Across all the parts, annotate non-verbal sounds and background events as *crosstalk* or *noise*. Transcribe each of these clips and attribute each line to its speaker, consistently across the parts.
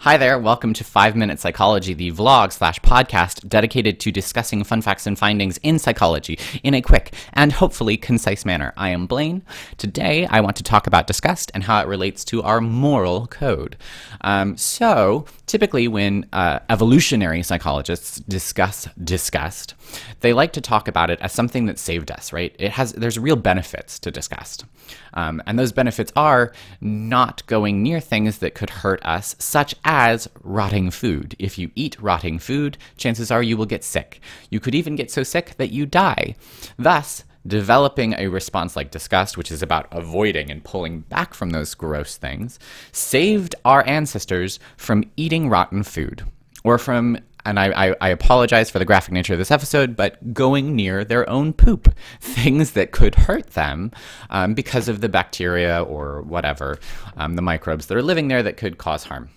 Speaker 1: Hi there, welcome to 5 Minute Psychology, the vlog slash podcast dedicated to discussing fun facts and findings in psychology in a quick and hopefully concise manner. I am Blaine. Today I want to talk about disgust and how it relates to our moral code. Um, so, typically when uh, evolutionary psychologists discuss disgust, they like to talk about it as something that saved us, right? It has, there's real benefits to disgust. Um, and those benefits are not going near things that could hurt us, such as rotting food. If you eat rotting food, chances are you will get sick. You could even get so sick that you die. Thus, developing a response like disgust, which is about avoiding and pulling back from those gross things, saved our ancestors from eating rotten food or from and I, I, apologize for the graphic nature of this episode, but going near their own poop, *laughs* things that could hurt them um, because of the bacteria or whatever, um, the microbes that are living there that could cause harm.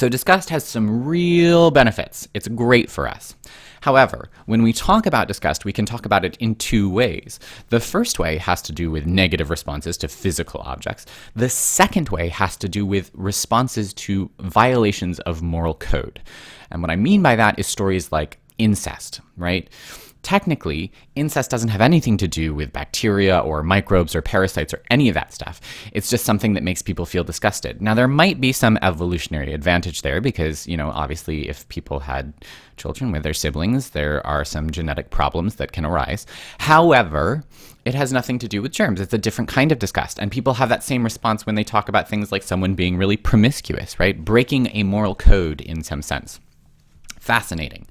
Speaker 1: So, disgust has some real benefits. It's great for us. However, when we talk about disgust, we can talk about it in two ways. The first way has to do with negative responses to physical objects. The second way has to do with responses to violations of moral code. And what I mean by that is stories like incest, right? Technically, incest doesn't have anything to do with bacteria or microbes or parasites or any of that stuff. It's just something that makes people feel disgusted. Now, there might be some evolutionary advantage there because, you know, obviously, if people had children with their siblings, there are some genetic problems that can arise. However, it has nothing to do with germs. It's a different kind of disgust. And people have that same response when they talk about things like someone being really promiscuous, right? Breaking a moral code in some sense. Fascinating.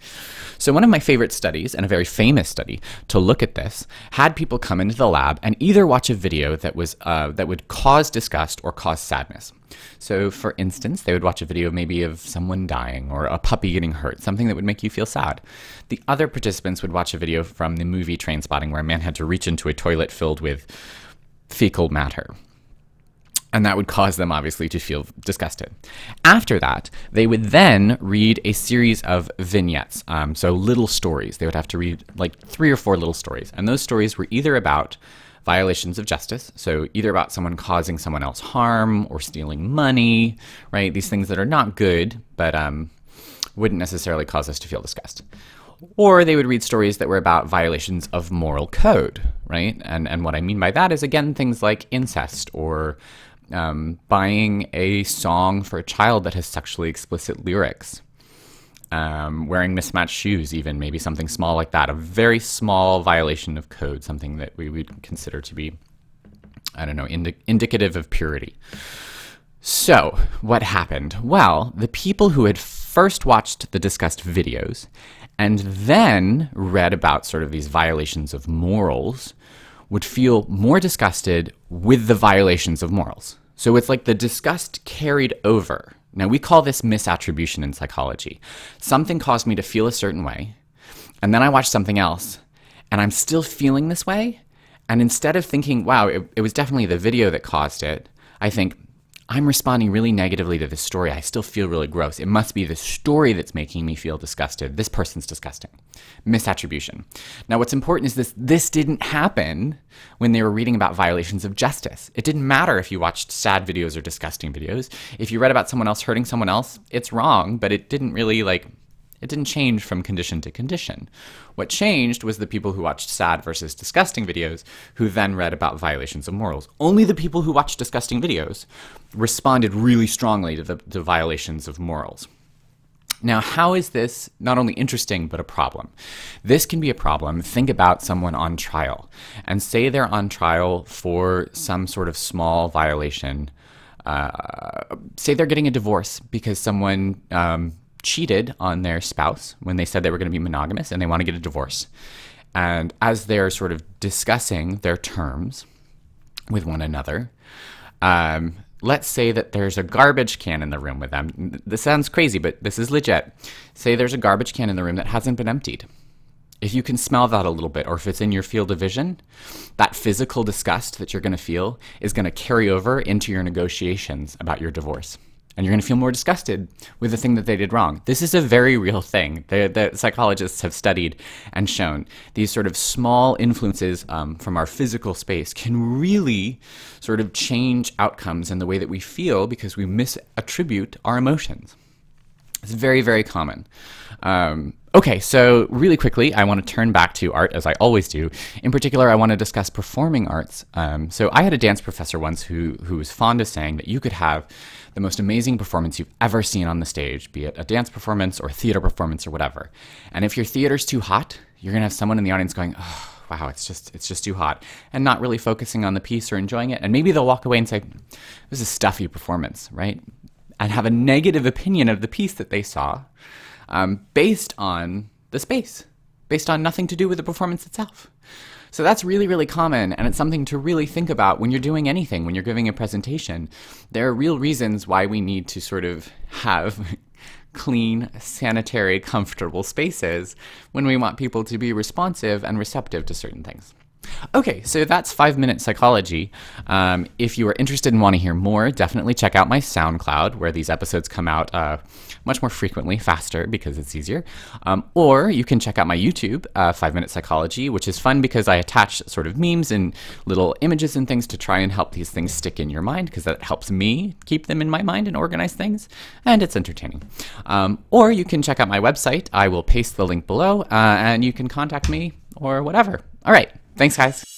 Speaker 1: So, one of my favorite studies, and a very famous study to look at this, had people come into the lab and either watch a video that was uh, that would cause disgust or cause sadness. So, for instance, they would watch a video maybe of someone dying or a puppy getting hurt, something that would make you feel sad. The other participants would watch a video from the movie Trainspotting, where a man had to reach into a toilet filled with fecal matter and that would cause them obviously to feel disgusted. After that, they would then read a series of vignettes, um, so little stories. They would have to read like three or four little stories, and those stories were either about violations of justice, so either about someone causing someone else harm or stealing money, right? These things that are not good, but um, wouldn't necessarily cause us to feel disgust. Or they would read stories that were about violations of moral code, right? And and what I mean by that is again things like incest or um, buying a song for a child that has sexually explicit lyrics, um, wearing mismatched shoes, even maybe something small like that, a very small violation of code, something that we would consider to be, I don't know, indi- indicative of purity. So, what happened? Well, the people who had first watched the discussed videos and then read about sort of these violations of morals would feel more disgusted with the violations of morals. So it's like the disgust carried over. Now, we call this misattribution in psychology. Something caused me to feel a certain way, and then I watched something else, and I'm still feeling this way. And instead of thinking, wow, it, it was definitely the video that caused it, I think, I'm responding really negatively to this story. I still feel really gross. It must be the story that's making me feel disgusted. This person's disgusting. Misattribution. Now, what's important is this this didn't happen when they were reading about violations of justice. It didn't matter if you watched sad videos or disgusting videos. If you read about someone else hurting someone else, it's wrong, but it didn't really like it didn't change from condition to condition. What changed was the people who watched sad versus disgusting videos, who then read about violations of morals. Only the people who watched disgusting videos responded really strongly to the, the violations of morals. Now, how is this not only interesting, but a problem? This can be a problem. Think about someone on trial and say they're on trial for some sort of small violation. Uh, say they're getting a divorce because someone um, cheated on their spouse when they said they were going to be monogamous and they want to get a divorce. And as they're sort of discussing their terms with one another, um, let's say that there's a garbage can in the room with them. This sounds crazy, but this is legit. Say there's a garbage can in the room that hasn't been emptied. If you can smell that a little bit, or if it's in your field of vision, that physical disgust that you're going to feel is going to carry over into your negotiations about your divorce and you're going to feel more disgusted with the thing that they did wrong. This is a very real thing. The, the psychologists have studied and shown these sort of small influences um, from our physical space can really sort of change outcomes in the way that we feel because we misattribute our emotions. It's very, very common. Um, okay, so really quickly, I want to turn back to art as I always do. In particular, I want to discuss performing arts. Um, so I had a dance professor once who who was fond of saying that you could have the most amazing performance you've ever seen on the stage, be it a dance performance or theater performance or whatever. And if your theater's too hot, you're gonna have someone in the audience going, oh, wow, it's just it's just too hot, and not really focusing on the piece or enjoying it. And maybe they'll walk away and say, "This is a stuffy performance," right? And have a negative opinion of the piece that they saw, um, based on the space, based on nothing to do with the performance itself. So that's really, really common, and it's something to really think about when you're doing anything, when you're giving a presentation. There are real reasons why we need to sort of have *laughs* clean, sanitary, comfortable spaces when we want people to be responsive and receptive to certain things. Okay, so that's five minute psychology. Um, if you are interested and want to hear more, definitely check out my SoundCloud, where these episodes come out uh, much more frequently, faster because it's easier. Um, or you can check out my YouTube, uh, Five Minute Psychology, which is fun because I attach sort of memes and little images and things to try and help these things stick in your mind because that helps me keep them in my mind and organize things, and it's entertaining. Um, or you can check out my website. I will paste the link below, uh, and you can contact me or whatever. All right. Thanks, guys.